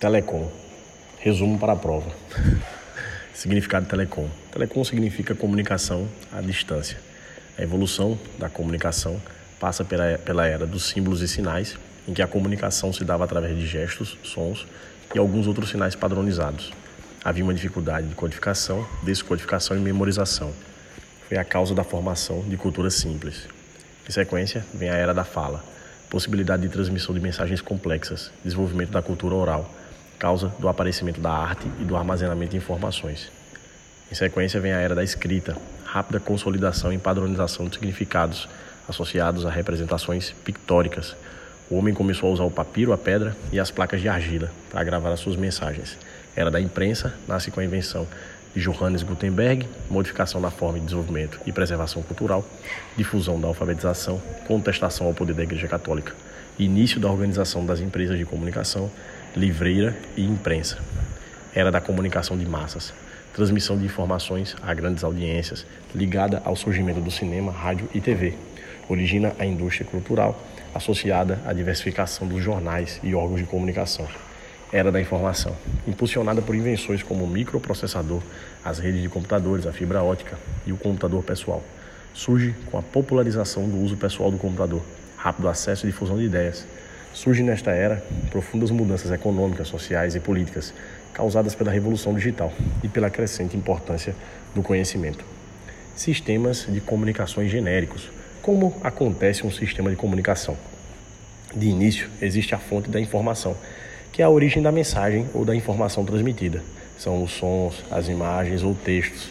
Telecom. Resumo para a prova. Significado telecom. Telecom significa comunicação à distância. A evolução da comunicação passa pela, pela era dos símbolos e sinais, em que a comunicação se dava através de gestos, sons e alguns outros sinais padronizados. Havia uma dificuldade de codificação, descodificação e memorização. Foi a causa da formação de cultura simples. Em sequência, vem a era da fala, possibilidade de transmissão de mensagens complexas, desenvolvimento da cultura oral, causa do aparecimento da arte e do armazenamento de informações. Em sequência, vem a era da escrita, rápida consolidação e padronização de significados associados a representações pictóricas. O homem começou a usar o papiro, a pedra e as placas de argila para gravar as suas mensagens. Era da imprensa, nasce com a invenção de Johannes Gutenberg, modificação da forma de desenvolvimento e preservação cultural, difusão da alfabetização, contestação ao poder da Igreja Católica, início da organização das empresas de comunicação, livreira e imprensa. Era da comunicação de massas, transmissão de informações a grandes audiências, ligada ao surgimento do cinema, rádio e TV. Origina a indústria cultural, associada à diversificação dos jornais e órgãos de comunicação. Era da informação, impulsionada por invenções como o microprocessador, as redes de computadores, a fibra ótica e o computador pessoal. Surge com a popularização do uso pessoal do computador, rápido acesso e difusão de ideias, Surgem nesta era profundas mudanças econômicas, sociais e políticas causadas pela revolução digital e pela crescente importância do conhecimento. Sistemas de comunicações genéricos. Como acontece um sistema de comunicação? De início, existe a fonte da informação, que é a origem da mensagem ou da informação transmitida. São os sons, as imagens ou textos.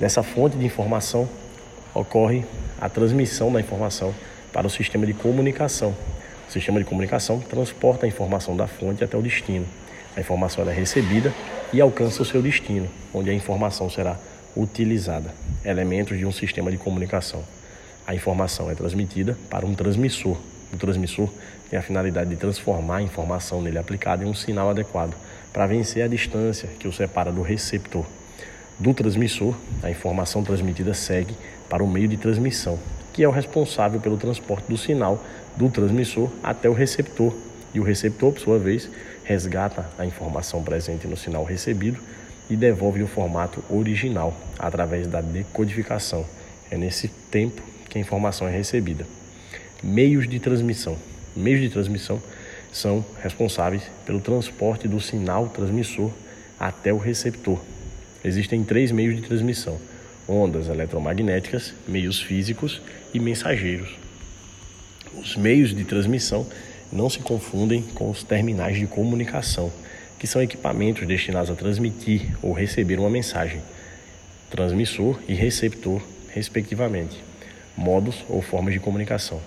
Dessa fonte de informação ocorre a transmissão da informação para o sistema de comunicação, o sistema de comunicação transporta a informação da fonte até o destino. A informação é recebida e alcança o seu destino, onde a informação será utilizada. Elementos de um sistema de comunicação. A informação é transmitida para um transmissor. O transmissor tem a finalidade de transformar a informação nele aplicada em um sinal adequado para vencer a distância que o separa do receptor. Do transmissor, a informação transmitida segue para o meio de transmissão, que é o responsável pelo transporte do sinal do transmissor até o receptor. E o receptor, por sua vez, resgata a informação presente no sinal recebido e devolve o formato original através da decodificação. É nesse tempo que a informação é recebida. Meios de transmissão. Meios de transmissão são responsáveis pelo transporte do sinal transmissor até o receptor. Existem três meios de transmissão: ondas eletromagnéticas, meios físicos e mensageiros. Os meios de transmissão não se confundem com os terminais de comunicação, que são equipamentos destinados a transmitir ou receber uma mensagem, transmissor e receptor, respectivamente, modos ou formas de comunicação.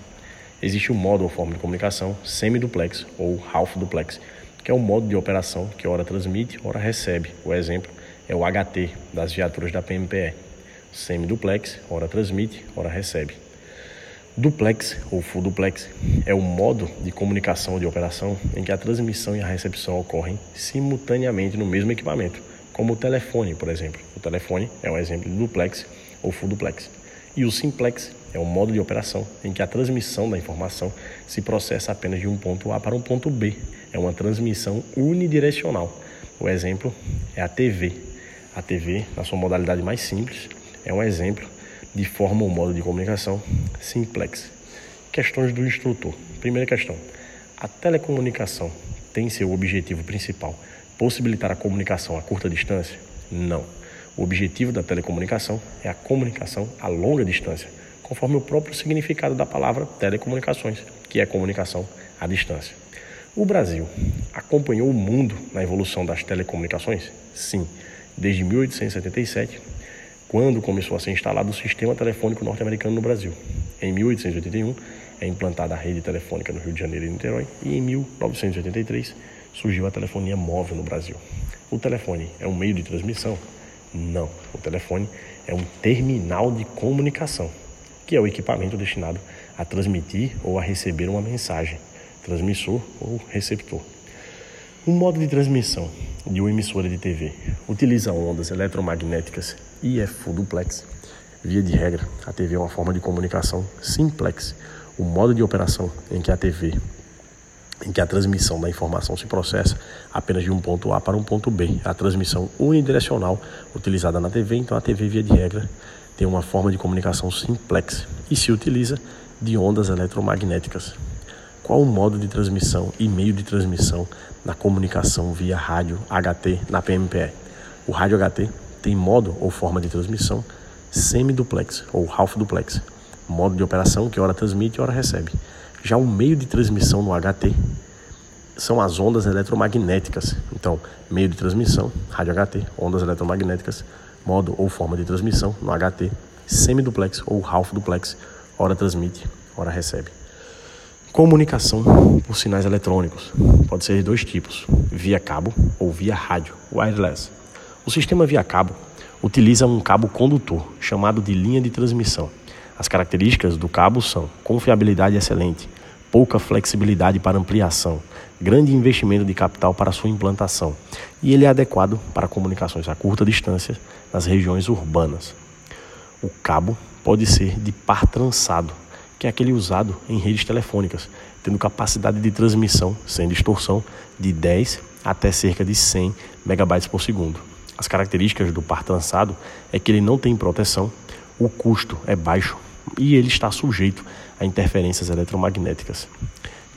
Existe o modo ou forma de comunicação semiduplex ou half duplex, que é o modo de operação que ora transmite, ora recebe. O exemplo é o HT das viaturas da PMPE. Semiduplex, ora transmite, ora recebe. Duplex ou full duplex é o modo de comunicação de operação em que a transmissão e a recepção ocorrem simultaneamente no mesmo equipamento, como o telefone, por exemplo. O telefone é um exemplo de duplex ou full duplex. E o simplex é o modo de operação em que a transmissão da informação se processa apenas de um ponto A para um ponto B. É uma transmissão unidirecional. O exemplo é a TV. A TV, na sua modalidade mais simples, é um exemplo de forma ou modo de comunicação simplex. Questões do instrutor. Primeira questão: a telecomunicação tem seu objetivo principal possibilitar a comunicação a curta distância? Não. O objetivo da telecomunicação é a comunicação a longa distância, conforme o próprio significado da palavra telecomunicações, que é comunicação à distância. O Brasil acompanhou o mundo na evolução das telecomunicações? Sim. Desde 1877, quando começou a ser instalado o sistema telefônico norte-americano no Brasil. Em 1881 é implantada a rede telefônica no Rio de Janeiro e Niterói e em 1983 surgiu a telefonia móvel no Brasil. O telefone é um meio de transmissão? Não. O telefone é um terminal de comunicação, que é o equipamento destinado a transmitir ou a receber uma mensagem, transmissor ou receptor. O modo de transmissão de uma emissora de TV utiliza ondas eletromagnéticas e é full duplex. Via de regra, a TV é uma forma de comunicação simplex, o modo de operação em que a TV em que a transmissão da informação se processa apenas de um ponto A para um ponto B. A transmissão unidirecional utilizada na TV, então a TV, via de regra, tem uma forma de comunicação simplex e se utiliza de ondas eletromagnéticas. Qual o modo de transmissão e meio de transmissão na comunicação via rádio HT na PMPE? O rádio HT tem modo ou forma de transmissão semiduplex ou half duplex, modo de operação que ora transmite e ora recebe. Já o meio de transmissão no HT são as ondas eletromagnéticas. Então, meio de transmissão, rádio HT, ondas eletromagnéticas, modo ou forma de transmissão no HT, semiduplex ou half duplex, ora transmite, ora recebe. Comunicação por sinais eletrônicos pode ser de dois tipos: via cabo ou via rádio, wireless. O sistema via cabo utiliza um cabo condutor chamado de linha de transmissão as características do cabo são confiabilidade excelente, pouca flexibilidade para ampliação, grande investimento de capital para sua implantação, e ele é adequado para comunicações a curta distância nas regiões urbanas. O cabo pode ser de par trançado, que é aquele usado em redes telefônicas, tendo capacidade de transmissão sem distorção de 10 até cerca de 100 megabytes por segundo. As características do par trançado é que ele não tem proteção, o custo é baixo e ele está sujeito a interferências eletromagnéticas.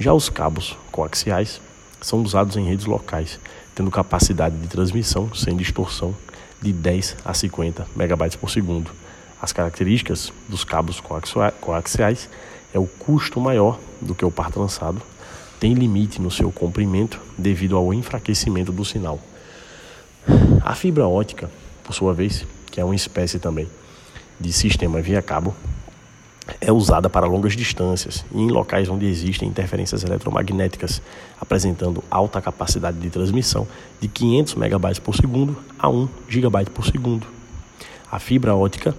Já os cabos coaxiais são usados em redes locais, tendo capacidade de transmissão sem distorção de 10 a 50 megabytes por segundo. As características dos cabos coaxiais é o custo maior do que o par trançado, tem limite no seu comprimento devido ao enfraquecimento do sinal. A fibra ótica, por sua vez, que é uma espécie também de sistema via cabo, é usada para longas distâncias e em locais onde existem interferências eletromagnéticas, apresentando alta capacidade de transmissão de 500 MB por segundo a 1 GB por segundo. A fibra ótica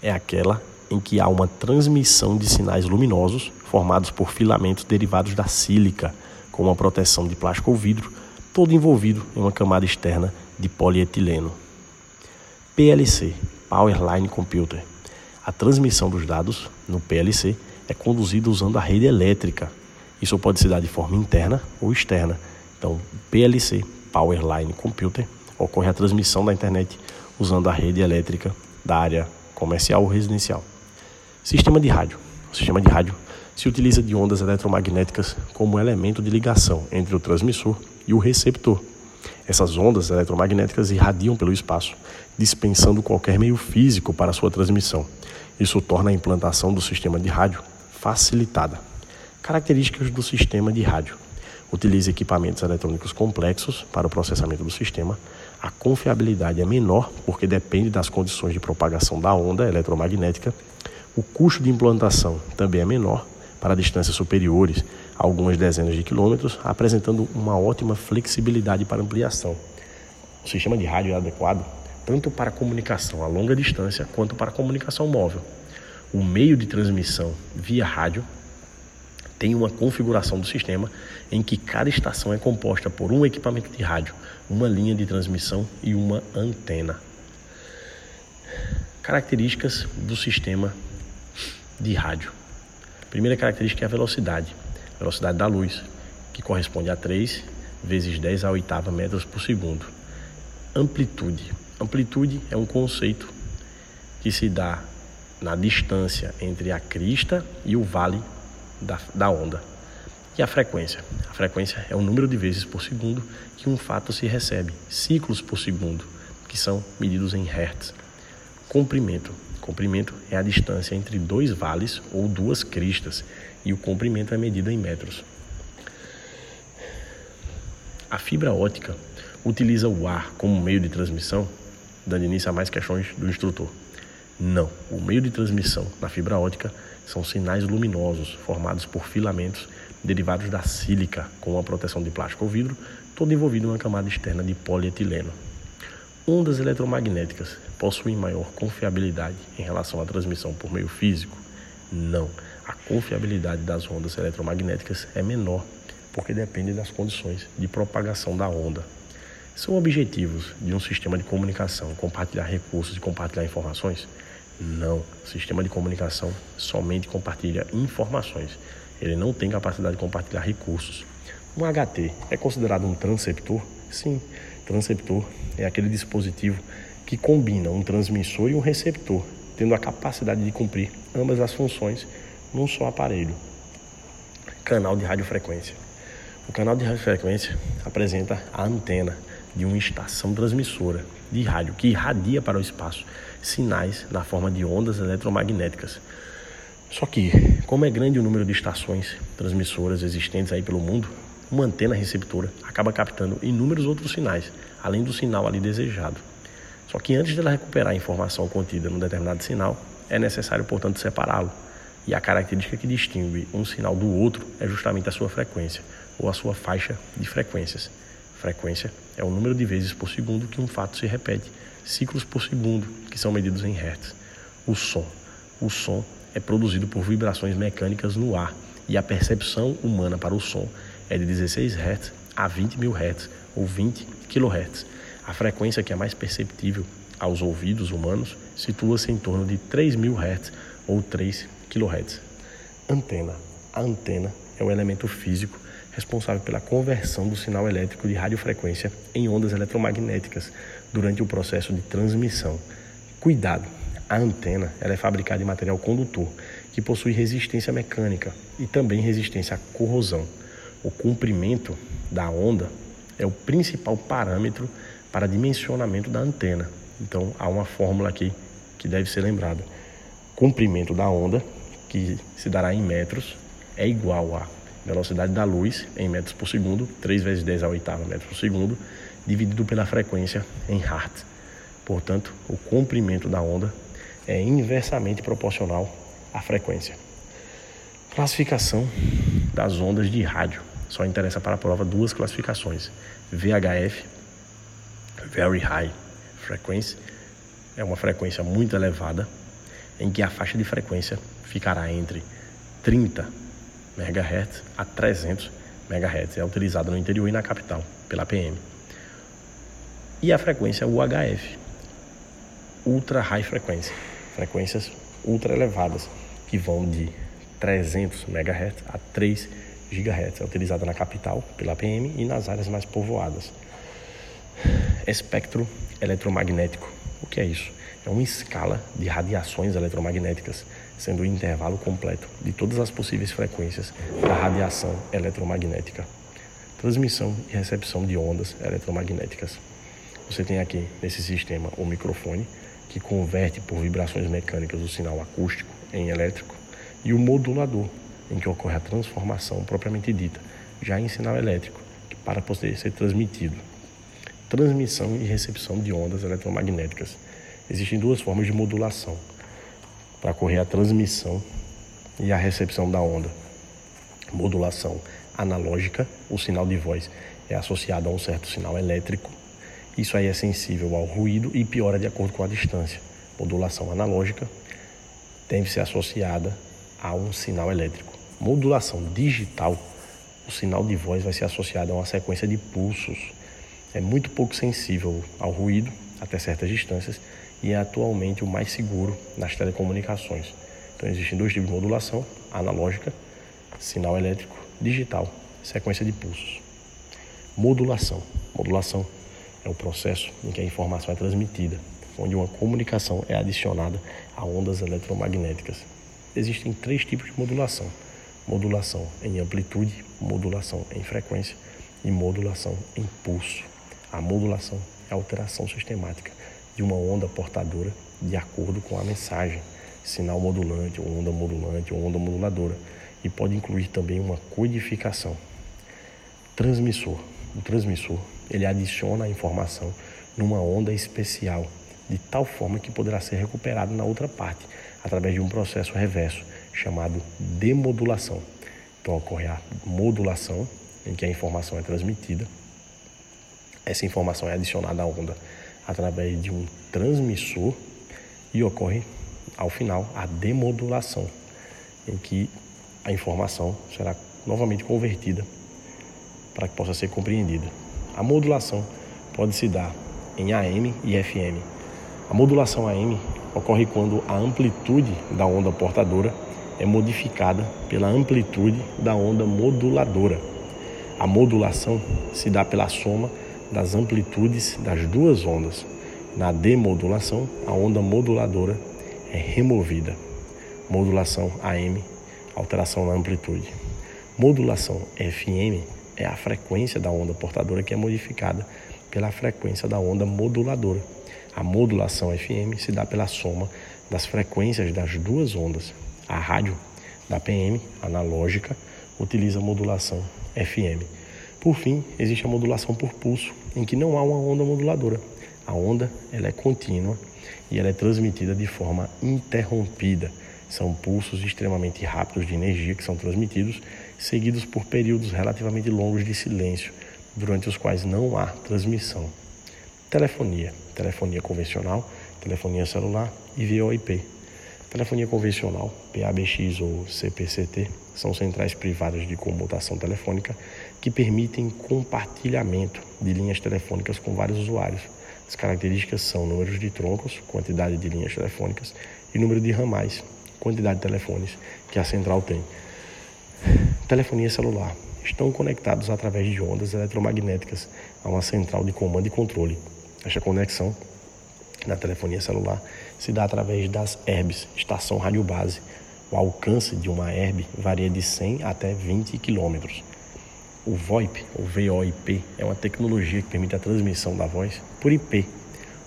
é aquela em que há uma transmissão de sinais luminosos formados por filamentos derivados da sílica, com uma proteção de plástico ou vidro, todo envolvido em uma camada externa de polietileno. PLC, Power Line Computer a transmissão dos dados no PLC é conduzida usando a rede elétrica. Isso pode se dar de forma interna ou externa. Então, PLC, Power Line Computer, ocorre a transmissão da internet usando a rede elétrica da área comercial ou residencial. Sistema de rádio. O sistema de rádio se utiliza de ondas eletromagnéticas como elemento de ligação entre o transmissor e o receptor. Essas ondas eletromagnéticas irradiam pelo espaço, dispensando qualquer meio físico para sua transmissão. Isso torna a implantação do sistema de rádio facilitada. Características do sistema de rádio: utiliza equipamentos eletrônicos complexos para o processamento do sistema. A confiabilidade é menor porque depende das condições de propagação da onda eletromagnética. O custo de implantação também é menor para distâncias superiores a algumas dezenas de quilômetros, apresentando uma ótima flexibilidade para ampliação. O sistema de rádio é adequado tanto para comunicação a longa distância quanto para comunicação móvel. O meio de transmissão via rádio tem uma configuração do sistema em que cada estação é composta por um equipamento de rádio, uma linha de transmissão e uma antena. Características do sistema de rádio. Primeira característica é a velocidade, velocidade da luz, que corresponde a 3 vezes 10 a oitava metros por segundo. Amplitude, Amplitude é um conceito que se dá na distância entre a crista e o vale da, da onda. E a frequência? A frequência é o número de vezes por segundo que um fato se recebe, ciclos por segundo, que são medidos em hertz. Comprimento. Comprimento é a distância entre dois vales ou duas cristas, e o comprimento é medido em metros. A fibra ótica utiliza o ar como meio de transmissão dando início a mais questões do instrutor. Não, o meio de transmissão na fibra ótica são sinais luminosos formados por filamentos derivados da sílica com uma proteção de plástico ou vidro, todo envolvido em uma camada externa de polietileno. Ondas eletromagnéticas possuem maior confiabilidade em relação à transmissão por meio físico? Não. A confiabilidade das ondas eletromagnéticas é menor porque depende das condições de propagação da onda. São objetivos de um sistema de comunicação compartilhar recursos e compartilhar informações? Não. O sistema de comunicação somente compartilha informações. Ele não tem capacidade de compartilhar recursos. Um HT é considerado um transceptor? Sim, transceptor é aquele dispositivo que combina um transmissor e um receptor, tendo a capacidade de cumprir ambas as funções num só aparelho. Canal de radiofrequência. O canal de radiofrequência apresenta a antena de uma estação transmissora de rádio que irradia para o espaço sinais na forma de ondas eletromagnéticas. Só que, como é grande o número de estações transmissoras existentes aí pelo mundo, uma antena receptora acaba captando inúmeros outros sinais, além do sinal ali desejado. Só que antes dela recuperar a informação contida num determinado sinal, é necessário, portanto, separá-lo. E a característica que distingue um sinal do outro é justamente a sua frequência, ou a sua faixa de frequências. Frequência é o número de vezes por segundo que um fato se repete, ciclos por segundo, que são medidos em hertz. O som. O som é produzido por vibrações mecânicas no ar, e a percepção humana para o som é de 16 Hz a 20 mil Hz ou 20 kHz. A frequência que é mais perceptível aos ouvidos humanos situa-se em torno de 3 mil Hz ou 3 kHz. Antena. A antena é o elemento físico responsável pela conversão do sinal elétrico de radiofrequência em ondas eletromagnéticas durante o processo de transmissão. Cuidado! A antena ela é fabricada de material condutor, que possui resistência mecânica e também resistência à corrosão. O comprimento da onda é o principal parâmetro para dimensionamento da antena. Então há uma fórmula aqui que deve ser lembrada. Comprimento da onda, que se dará em metros, é igual a velocidade da luz em metros por segundo, 3 vezes 10 a oitava metros por segundo, dividido pela frequência em Hertz. Portanto, o comprimento da onda é inversamente proporcional à frequência. Classificação das ondas de rádio. Só interessa para a prova duas classificações: VHF, Very High Frequency, é uma frequência muito elevada, em que a faixa de frequência ficará entre 30 MHz a 300 MHz. É utilizada no interior e na capital pela PM. E a frequência UHF, Ultra High Frequency, frequências ultra elevadas, que vão de 300 MHz a 3 GHz. É utilizada na capital pela PM e nas áreas mais povoadas. Espectro eletromagnético. O que é isso? É uma escala de radiações eletromagnéticas, sendo o intervalo completo de todas as possíveis frequências da radiação eletromagnética. Transmissão e recepção de ondas eletromagnéticas. Você tem aqui nesse sistema o microfone, que converte por vibrações mecânicas o sinal acústico em elétrico, e o modulador, em que ocorre a transformação propriamente dita, já em sinal elétrico, para poder ser transmitido. Transmissão e recepção de ondas eletromagnéticas. Existem duas formas de modulação para ocorrer a transmissão e a recepção da onda. Modulação analógica, o sinal de voz é associado a um certo sinal elétrico isso aí é sensível ao ruído e piora de acordo com a distância. Modulação analógica deve ser associada a um sinal elétrico. Modulação digital, o sinal de voz vai ser associado a uma sequência de pulsos. É muito pouco sensível ao ruído até certas distâncias e é atualmente o mais seguro nas telecomunicações. Então existem dois tipos de modulação: analógica, sinal elétrico, digital, sequência de pulsos. Modulação. Modulação é o processo em que a informação é transmitida, onde uma comunicação é adicionada a ondas eletromagnéticas. Existem três tipos de modulação: modulação em amplitude, modulação em frequência e modulação em pulso. A modulação é a alteração sistemática de uma onda portadora de acordo com a mensagem, sinal modulante, ou onda modulante, ou onda moduladora, e pode incluir também uma codificação. Transmissor. O transmissor ele adiciona a informação numa onda especial, de tal forma que poderá ser recuperado na outra parte, através de um processo reverso chamado demodulação. Então ocorre a modulação, em que a informação é transmitida. Essa informação é adicionada à onda através de um transmissor e ocorre ao final a demodulação, em que a informação será novamente convertida para que possa ser compreendida. A modulação pode se dar em AM e FM. A modulação AM ocorre quando a amplitude da onda portadora é modificada pela amplitude da onda moduladora. A modulação se dá pela soma das amplitudes das duas ondas. Na demodulação, a onda moduladora é removida. Modulação AM, alteração na amplitude. Modulação FM é a frequência da onda portadora que é modificada pela frequência da onda moduladora. A modulação FM se dá pela soma das frequências das duas ondas. A rádio da PM, analógica, utiliza modulação FM. Por fim, existe a modulação por pulso, em que não há uma onda moduladora. A onda ela é contínua e ela é transmitida de forma interrompida. São pulsos extremamente rápidos de energia que são transmitidos, seguidos por períodos relativamente longos de silêncio, durante os quais não há transmissão. Telefonia telefonia convencional, telefonia celular e VoIP. Telefonia convencional, PABX ou CPCT, são centrais privadas de comutação telefônica que permitem compartilhamento de linhas telefônicas com vários usuários. As características são números de troncos, quantidade de linhas telefônicas e número de ramais, quantidade de telefones que a central tem. Telefonia celular. Estão conectados através de ondas eletromagnéticas a uma central de comando e controle, esta conexão na telefonia celular se dá através das ERBs, estação rádio base. O alcance de uma ERB varia de 100 até 20 km. O VoIP, ou VoIP, é uma tecnologia que permite a transmissão da voz por IP,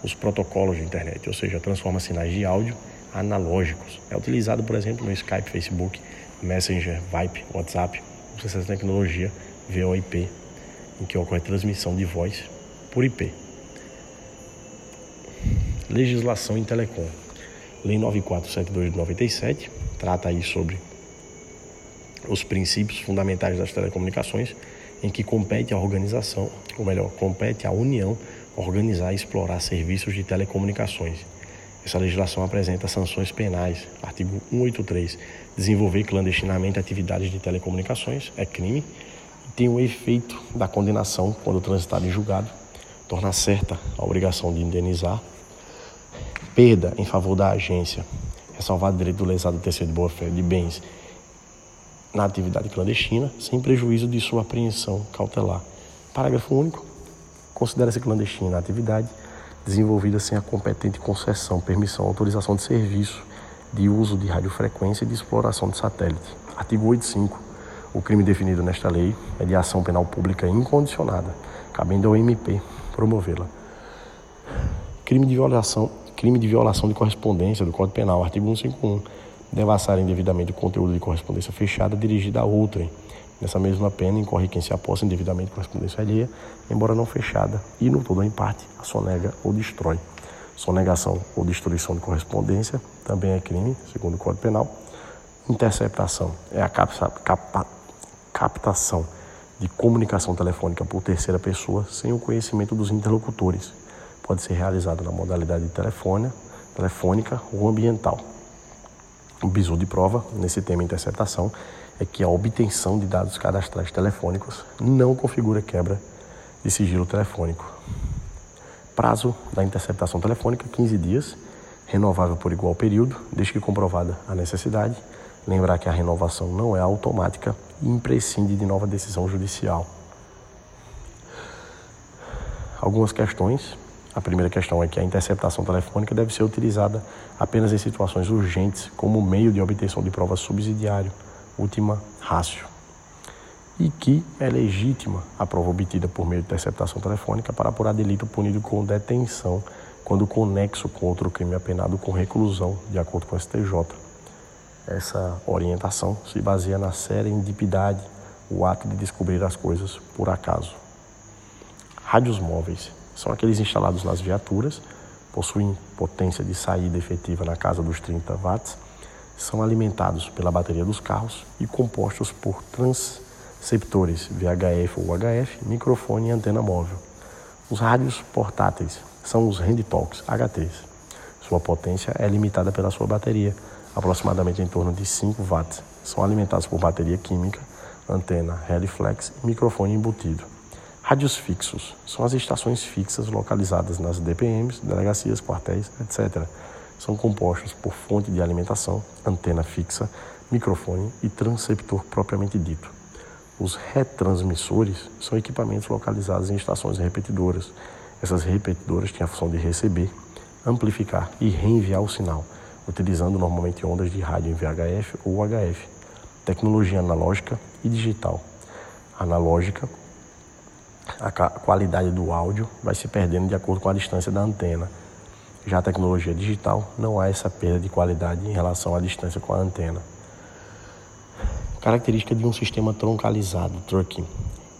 os protocolos de internet, ou seja, transforma sinais de áudio analógicos. É utilizado, por exemplo, no Skype, Facebook, Messenger, Vibe, WhatsApp. Usa essa tecnologia VoIP, em que ocorre transmissão de voz por IP. Legislação em Telecom. Lei 9472 de 97 trata aí sobre os princípios fundamentais das telecomunicações, em que compete à organização, ou melhor, compete à União organizar e explorar serviços de telecomunicações. Essa legislação apresenta sanções penais. Artigo 183. Desenvolver clandestinamente atividades de telecomunicações é crime e tem o efeito da condenação quando transitado em julgado, torna certa a obrigação de indenizar perda em favor da agência, ressalvar direito do lesado ter sido de boa-fé de bens na atividade clandestina, sem prejuízo de sua apreensão cautelar. Parágrafo único. Considera-se clandestina a atividade desenvolvida sem a competente concessão, permissão, autorização de serviço de uso de radiofrequência e de exploração de satélite. Artigo 85. O crime definido nesta lei é de ação penal pública incondicionada, cabendo ao MP promovê-la. Crime de violação crime de violação de correspondência do Código Penal, artigo 151, devassar indevidamente o conteúdo de correspondência fechada dirigida a outrem. Nessa mesma pena, incorre quem se aposta indevidamente correspondência alheia, embora não fechada, e no todo ou em parte, a sonega ou destrói. Sonegação ou destruição de correspondência também é crime, segundo o Código Penal. Interceptação é a capa, captação de comunicação telefônica por terceira pessoa sem o conhecimento dos interlocutores, pode ser realizado na modalidade telefônica ou ambiental. O bizu de prova nesse tema interceptação é que a obtenção de dados cadastrais telefônicos não configura quebra de sigilo telefônico. Prazo da interceptação telefônica 15 dias, renovável por igual período, desde que comprovada a necessidade. Lembrar que a renovação não é automática e imprescinde de nova decisão judicial. Algumas questões a primeira questão é que a interceptação telefônica deve ser utilizada apenas em situações urgentes, como meio de obtenção de prova subsidiário, última ratio. E que é legítima a prova obtida por meio de interceptação telefônica para apurar delito punido com detenção quando conexo com outro crime apenado com reclusão, de acordo com o STJ. Essa orientação se baseia na serendipidade, o ato de descobrir as coisas por acaso. Rádios móveis são aqueles instalados nas viaturas, possuem potência de saída efetiva na casa dos 30 watts, são alimentados pela bateria dos carros e compostos por transceptores VHF ou HF, microfone e antena móvel. Os rádios portáteis são os Handtalks HTs. Sua potência é limitada pela sua bateria, aproximadamente em torno de 5 watts. São alimentados por bateria química, antena Heliflex e microfone embutido. Rádios fixos são as estações fixas localizadas nas DPMs, delegacias, quartéis, etc. São compostos por fonte de alimentação, antena fixa, microfone e transceptor propriamente dito. Os retransmissores são equipamentos localizados em estações repetidoras. Essas repetidoras têm a função de receber, amplificar e reenviar o sinal, utilizando normalmente ondas de rádio em VHF ou HF. Tecnologia analógica e digital. Analógica, a qualidade do áudio vai se perdendo de acordo com a distância da antena. Já a tecnologia digital, não há essa perda de qualidade em relação à distância com a antena. Característica de um sistema troncalizado, trucking,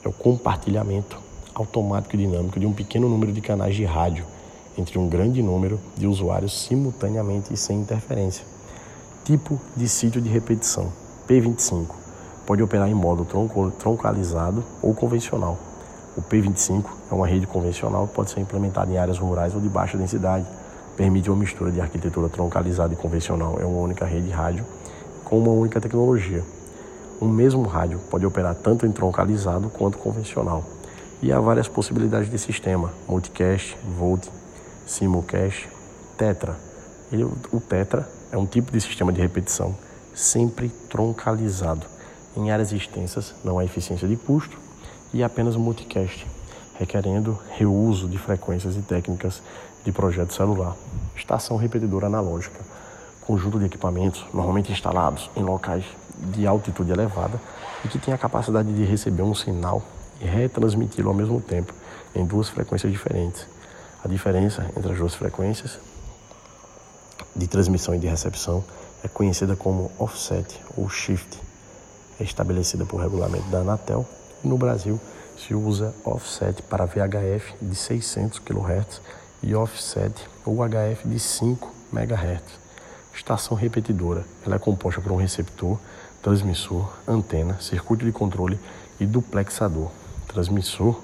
é o compartilhamento automático e dinâmico de um pequeno número de canais de rádio entre um grande número de usuários simultaneamente e sem interferência. Tipo de sítio de repetição, P25, pode operar em modo troncalizado ou convencional. O P25 é uma rede convencional que pode ser implementada em áreas rurais ou de baixa densidade. Permite uma mistura de arquitetura troncalizada e convencional. É uma única rede rádio com uma única tecnologia. Um mesmo rádio pode operar tanto em troncalizado quanto convencional. E há várias possibilidades de sistema: multicast, volt, simulcast, tetra. Ele, o tetra é um tipo de sistema de repetição sempre troncalizado. Em áreas extensas não há eficiência de custo e apenas multicast, requerendo reuso de frequências e técnicas de projeto celular. Estação repetidora analógica, conjunto de equipamentos normalmente instalados em locais de altitude elevada e que tem a capacidade de receber um sinal e retransmiti-lo ao mesmo tempo em duas frequências diferentes. A diferença entre as duas frequências de transmissão e de recepção é conhecida como offset ou shift. É estabelecida por regulamento da Anatel no Brasil se usa offset para VHF de 600 kHz e offset ou HF de 5 MHz. Estação repetidora. Ela é composta por um receptor transmissor, antena, circuito de controle e duplexador. transmissor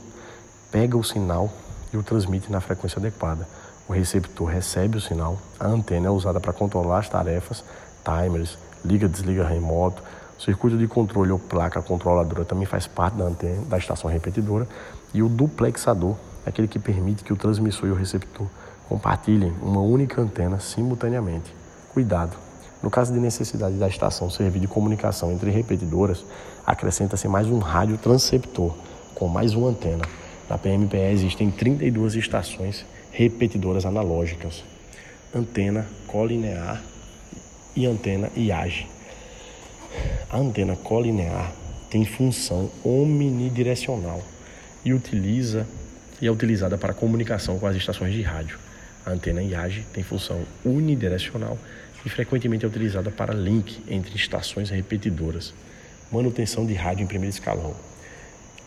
pega o sinal e o transmite na frequência adequada. O receptor recebe o sinal, a antena é usada para controlar as tarefas, timers, liga, desliga remoto. O circuito de controle ou placa controladora também faz parte da antena da estação repetidora e o duplexador é aquele que permite que o transmissor e o receptor compartilhem uma única antena simultaneamente. Cuidado, no caso de necessidade da estação servir de comunicação entre repetidoras, acrescenta-se mais um rádio transceptor com mais uma antena. Na PMPE existem 32 estações repetidoras analógicas, antena colinear e antena IAGE. A antena colinear tem função omnidirecional e utiliza e é utilizada para comunicação com as estações de rádio. A antena IAGE tem função unidirecional e frequentemente é utilizada para link entre estações repetidoras. Manutenção de rádio em primeiro escalão.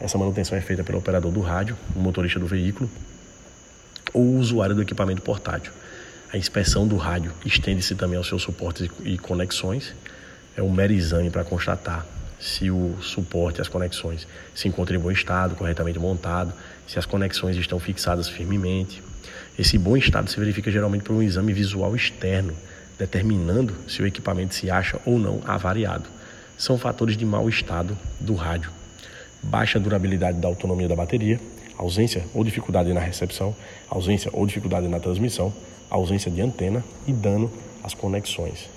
Essa manutenção é feita pelo operador do rádio, o motorista do veículo ou o usuário do equipamento portátil. A inspeção do rádio estende-se também aos seus suportes e conexões. É um mero exame para constatar se o suporte, as conexões se encontram em bom estado, corretamente montado, se as conexões estão fixadas firmemente. Esse bom estado se verifica geralmente por um exame visual externo, determinando se o equipamento se acha ou não avariado. São fatores de mau estado do rádio, baixa durabilidade da autonomia da bateria, ausência ou dificuldade na recepção, ausência ou dificuldade na transmissão, ausência de antena e dano às conexões.